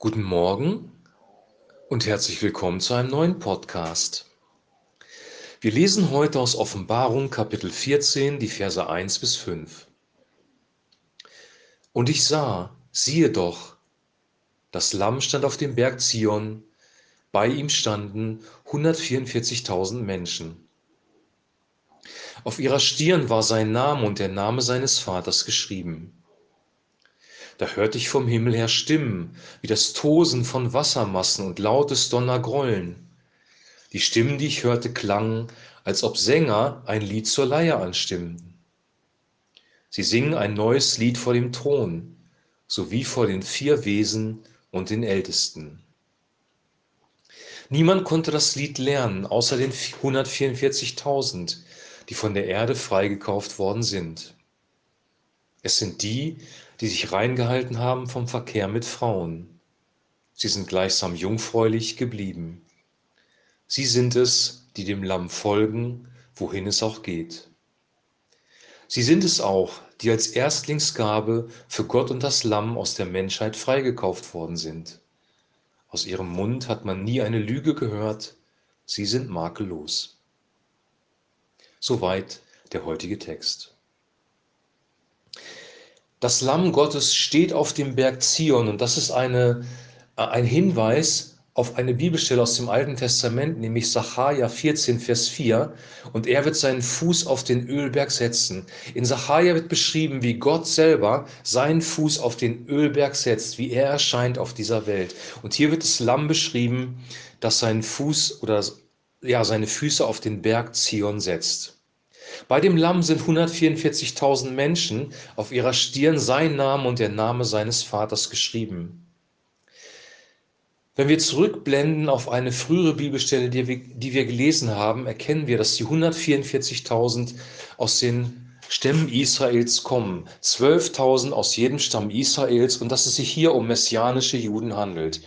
Guten Morgen und herzlich willkommen zu einem neuen Podcast. Wir lesen heute aus Offenbarung Kapitel 14, die Verse 1 bis 5. Und ich sah, siehe doch, das Lamm stand auf dem Berg Zion, bei ihm standen 144.000 Menschen. Auf ihrer Stirn war sein Name und der Name seines Vaters geschrieben. Da hörte ich vom Himmel her Stimmen, wie das Tosen von Wassermassen und lautes Donnergrollen. Die Stimmen, die ich hörte, klangen, als ob Sänger ein Lied zur Leier anstimmten. Sie singen ein neues Lied vor dem Thron, sowie vor den vier Wesen und den Ältesten. Niemand konnte das Lied lernen, außer den 144.000, die von der Erde freigekauft worden sind. Es sind die, die sich reingehalten haben vom Verkehr mit Frauen. Sie sind gleichsam jungfräulich geblieben. Sie sind es, die dem Lamm folgen, wohin es auch geht. Sie sind es auch, die als Erstlingsgabe für Gott und das Lamm aus der Menschheit freigekauft worden sind. Aus ihrem Mund hat man nie eine Lüge gehört, sie sind makellos. Soweit der heutige Text. Das Lamm Gottes steht auf dem Berg Zion und das ist eine, äh, ein Hinweis auf eine Bibelstelle aus dem Alten Testament, nämlich Sacharja 14, Vers 4. Und er wird seinen Fuß auf den Ölberg setzen. In Sacharja wird beschrieben, wie Gott selber seinen Fuß auf den Ölberg setzt, wie er erscheint auf dieser Welt. Und hier wird das Lamm beschrieben, das seinen Fuß oder ja, seine Füße auf den Berg Zion setzt. Bei dem Lamm sind 144.000 Menschen, auf ihrer Stirn sein Name und der Name seines Vaters geschrieben. Wenn wir zurückblenden auf eine frühere Bibelstelle, die wir, die wir gelesen haben, erkennen wir, dass die 144.000 aus den Stämmen Israels kommen. 12.000 aus jedem Stamm Israels und dass es sich hier um messianische Juden handelt.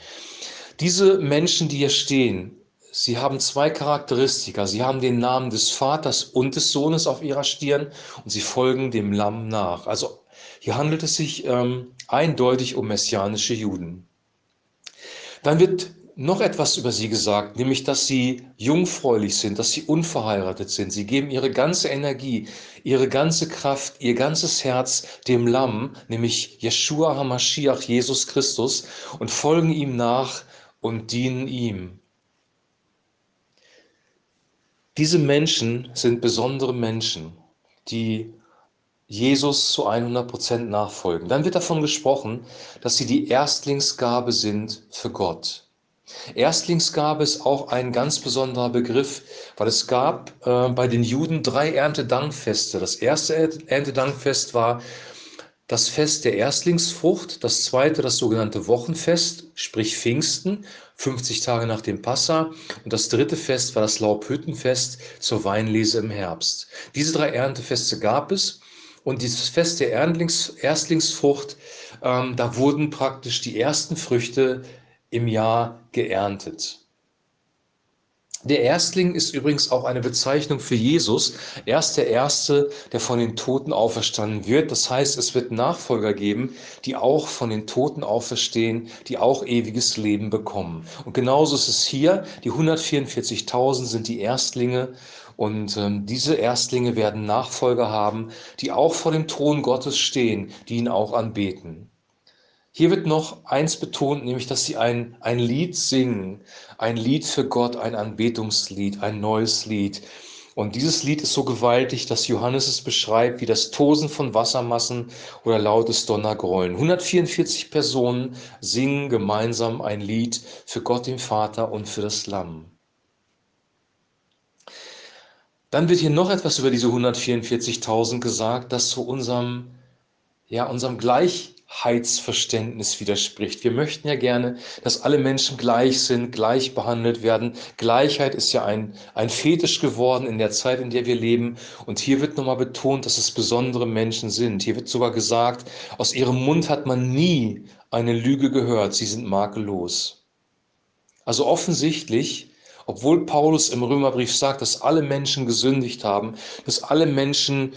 Diese Menschen, die hier stehen, Sie haben zwei Charakteristika. Sie haben den Namen des Vaters und des Sohnes auf ihrer Stirn und sie folgen dem Lamm nach. Also hier handelt es sich ähm, eindeutig um messianische Juden. Dann wird noch etwas über sie gesagt, nämlich dass sie jungfräulich sind, dass sie unverheiratet sind. Sie geben ihre ganze Energie, ihre ganze Kraft, ihr ganzes Herz dem Lamm, nämlich Yeshua HaMashiach, Jesus Christus, und folgen ihm nach und dienen ihm. Diese Menschen sind besondere Menschen, die Jesus zu 100 Prozent nachfolgen. Dann wird davon gesprochen, dass sie die Erstlingsgabe sind für Gott. Erstlingsgabe ist auch ein ganz besonderer Begriff, weil es gab äh, bei den Juden drei Erntedankfeste. Das erste Erntedankfest war das Fest der Erstlingsfrucht, das zweite das sogenannte Wochenfest, sprich Pfingsten, 50 Tage nach dem Passa und das dritte Fest war das Laubhüttenfest zur Weinlese im Herbst. Diese drei Erntefeste gab es und dieses Fest der Erstlingsfrucht, ähm, da wurden praktisch die ersten Früchte im Jahr geerntet. Der Erstling ist übrigens auch eine Bezeichnung für Jesus. Er ist der Erste, der von den Toten auferstanden wird. Das heißt, es wird Nachfolger geben, die auch von den Toten auferstehen, die auch ewiges Leben bekommen. Und genauso ist es hier. Die 144.000 sind die Erstlinge. Und ähm, diese Erstlinge werden Nachfolger haben, die auch vor dem Thron Gottes stehen, die ihn auch anbeten. Hier wird noch eins betont, nämlich, dass sie ein, ein Lied singen, ein Lied für Gott, ein Anbetungslied, ein neues Lied. Und dieses Lied ist so gewaltig, dass Johannes es beschreibt wie das Tosen von Wassermassen oder lautes Donnergrollen. 144 Personen singen gemeinsam ein Lied für Gott den Vater und für das Lamm. Dann wird hier noch etwas über diese 144.000 gesagt, das zu unserem, ja, unserem Gleich Heitsverständnis widerspricht. Wir möchten ja gerne, dass alle Menschen gleich sind, gleich behandelt werden. Gleichheit ist ja ein, ein Fetisch geworden in der Zeit, in der wir leben. Und hier wird nochmal betont, dass es besondere Menschen sind. Hier wird sogar gesagt, aus ihrem Mund hat man nie eine Lüge gehört. Sie sind makellos. Also offensichtlich obwohl Paulus im Römerbrief sagt, dass alle Menschen gesündigt haben, dass alle Menschen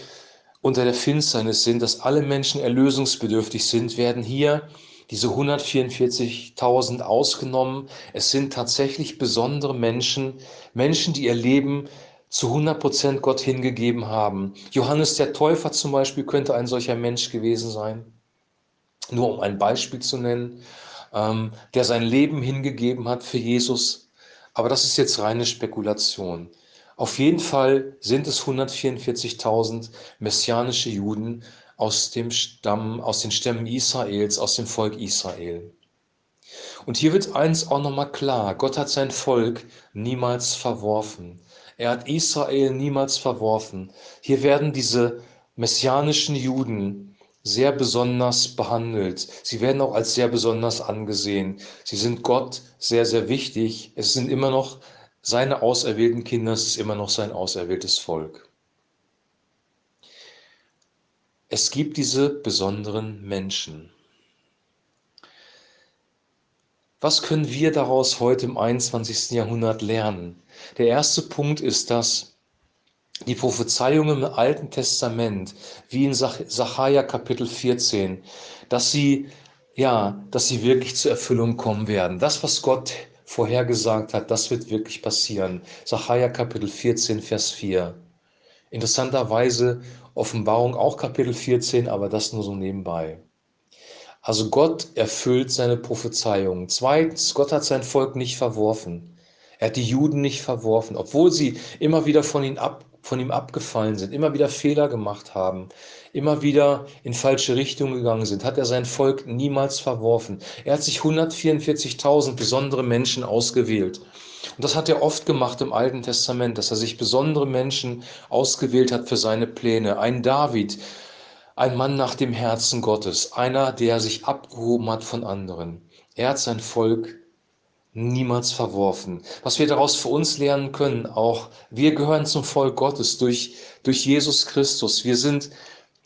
unter der Finsternis sind, dass alle Menschen erlösungsbedürftig sind, werden hier diese 144.000 ausgenommen. Es sind tatsächlich besondere Menschen, Menschen, die ihr Leben zu 100 Prozent Gott hingegeben haben. Johannes der Täufer zum Beispiel könnte ein solcher Mensch gewesen sein. Nur um ein Beispiel zu nennen, ähm, der sein Leben hingegeben hat für Jesus. Aber das ist jetzt reine Spekulation. Auf jeden Fall sind es 144.000 messianische Juden aus dem Stamm, aus den Stämmen Israels, aus dem Volk Israel. Und hier wird eins auch nochmal klar. Gott hat sein Volk niemals verworfen. Er hat Israel niemals verworfen. Hier werden diese messianischen Juden sehr besonders behandelt. Sie werden auch als sehr besonders angesehen. Sie sind Gott sehr, sehr wichtig. Es sind immer noch seine auserwählten Kinder, es ist immer noch sein auserwähltes Volk. Es gibt diese besonderen Menschen. Was können wir daraus heute im 21. Jahrhundert lernen? Der erste Punkt ist, dass die Prophezeiungen im Alten Testament, wie in Sacharja Kapitel 14, dass sie, ja, dass sie wirklich zur Erfüllung kommen werden. Das, was Gott vorhergesagt hat, das wird wirklich passieren. Sacharja Kapitel 14, Vers 4. Interessanterweise Offenbarung auch Kapitel 14, aber das nur so nebenbei. Also Gott erfüllt seine Prophezeiungen. Zweitens, Gott hat sein Volk nicht verworfen. Er hat die Juden nicht verworfen, obwohl sie immer wieder von ihm, ab, von ihm abgefallen sind, immer wieder Fehler gemacht haben, immer wieder in falsche Richtungen gegangen sind, hat er sein Volk niemals verworfen. Er hat sich 144.000 besondere Menschen ausgewählt. Und das hat er oft gemacht im Alten Testament, dass er sich besondere Menschen ausgewählt hat für seine Pläne. Ein David, ein Mann nach dem Herzen Gottes, einer, der sich abgehoben hat von anderen. Er hat sein Volk niemals verworfen. Was wir daraus für uns lernen können, auch wir gehören zum Volk Gottes durch, durch Jesus Christus. Wir sind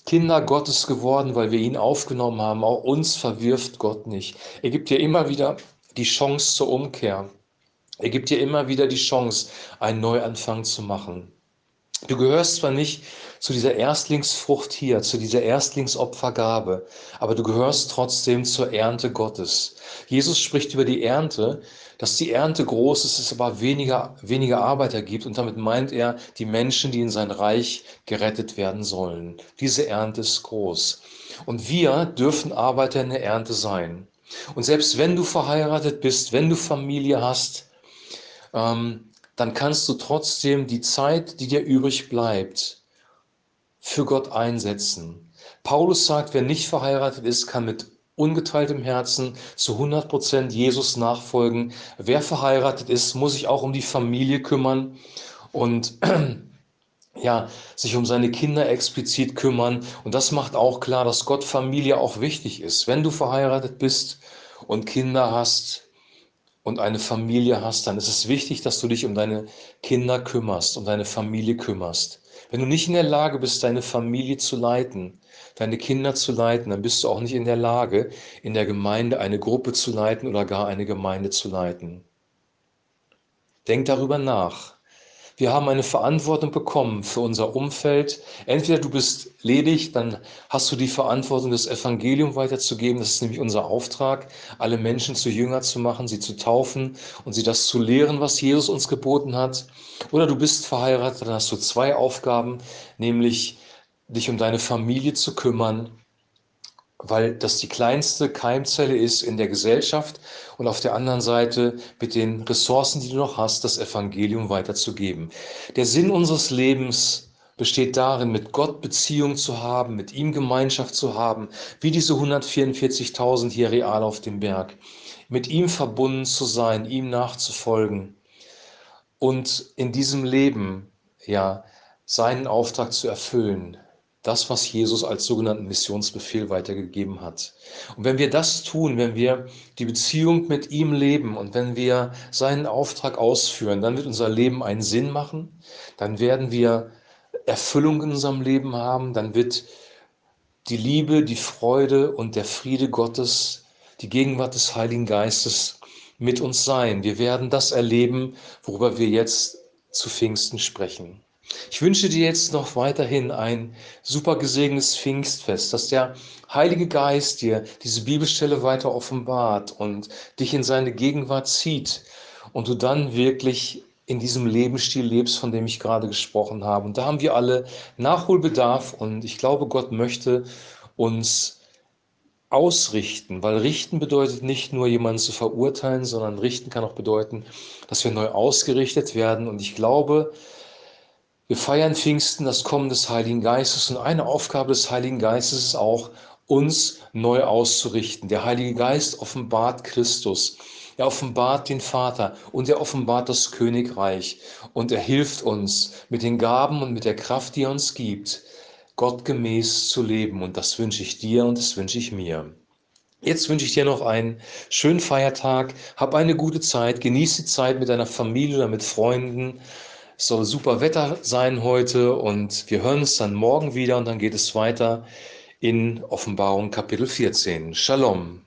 Kinder Gottes geworden, weil wir ihn aufgenommen haben. Auch uns verwirft Gott nicht. Er gibt dir immer wieder die Chance zur Umkehr. Er gibt dir immer wieder die Chance, einen Neuanfang zu machen. Du gehörst zwar nicht zu dieser Erstlingsfrucht hier, zu dieser Erstlingsopfergabe, aber du gehörst trotzdem zur Ernte Gottes. Jesus spricht über die Ernte, dass die Ernte groß ist, es aber weniger, weniger Arbeiter gibt und damit meint er die Menschen, die in sein Reich gerettet werden sollen. Diese Ernte ist groß. Und wir dürfen Arbeiter in der Ernte sein. Und selbst wenn du verheiratet bist, wenn du Familie hast, ähm, dann kannst du trotzdem die Zeit, die dir übrig bleibt, für Gott einsetzen. Paulus sagt, wer nicht verheiratet ist, kann mit ungeteiltem Herzen zu 100 Prozent Jesus nachfolgen. Wer verheiratet ist, muss sich auch um die Familie kümmern und ja, sich um seine Kinder explizit kümmern. Und das macht auch klar, dass Gott Familie auch wichtig ist. Wenn du verheiratet bist und Kinder hast, und eine Familie hast, dann ist es wichtig, dass du dich um deine Kinder kümmerst, um deine Familie kümmerst. Wenn du nicht in der Lage bist, deine Familie zu leiten, deine Kinder zu leiten, dann bist du auch nicht in der Lage, in der Gemeinde eine Gruppe zu leiten oder gar eine Gemeinde zu leiten. Denk darüber nach. Wir haben eine Verantwortung bekommen für unser Umfeld. Entweder du bist ledig, dann hast du die Verantwortung, das Evangelium weiterzugeben. Das ist nämlich unser Auftrag, alle Menschen zu Jünger zu machen, sie zu taufen und sie das zu lehren, was Jesus uns geboten hat. Oder du bist verheiratet, dann hast du zwei Aufgaben, nämlich dich um deine Familie zu kümmern weil das die kleinste Keimzelle ist in der Gesellschaft und auf der anderen Seite mit den Ressourcen, die du noch hast, das Evangelium weiterzugeben. Der Sinn unseres Lebens besteht darin, mit Gott Beziehung zu haben, mit ihm Gemeinschaft zu haben, wie diese 144.000 hier real auf dem Berg, mit ihm verbunden zu sein, ihm nachzufolgen und in diesem Leben ja seinen Auftrag zu erfüllen, das, was Jesus als sogenannten Missionsbefehl weitergegeben hat. Und wenn wir das tun, wenn wir die Beziehung mit ihm leben und wenn wir seinen Auftrag ausführen, dann wird unser Leben einen Sinn machen, dann werden wir Erfüllung in unserem Leben haben, dann wird die Liebe, die Freude und der Friede Gottes, die Gegenwart des Heiligen Geistes mit uns sein. Wir werden das erleben, worüber wir jetzt zu Pfingsten sprechen. Ich wünsche dir jetzt noch weiterhin ein super gesegnetes Pfingstfest, dass der Heilige Geist dir diese Bibelstelle weiter offenbart und dich in seine Gegenwart zieht und du dann wirklich in diesem Lebensstil lebst, von dem ich gerade gesprochen habe. Und da haben wir alle Nachholbedarf und ich glaube, Gott möchte uns ausrichten, weil richten bedeutet nicht nur jemanden zu verurteilen, sondern richten kann auch bedeuten, dass wir neu ausgerichtet werden. Und ich glaube, wir feiern Pfingsten, das Kommen des Heiligen Geistes und eine Aufgabe des Heiligen Geistes ist auch, uns neu auszurichten. Der Heilige Geist offenbart Christus. Er offenbart den Vater und er offenbart das Königreich und er hilft uns mit den Gaben und mit der Kraft, die er uns gibt, gottgemäß zu leben. Und das wünsche ich dir und das wünsche ich mir. Jetzt wünsche ich dir noch einen schönen Feiertag. Hab eine gute Zeit. Genieß die Zeit mit deiner Familie oder mit Freunden. Soll super Wetter sein heute und wir hören uns dann morgen wieder und dann geht es weiter in Offenbarung Kapitel 14. Shalom.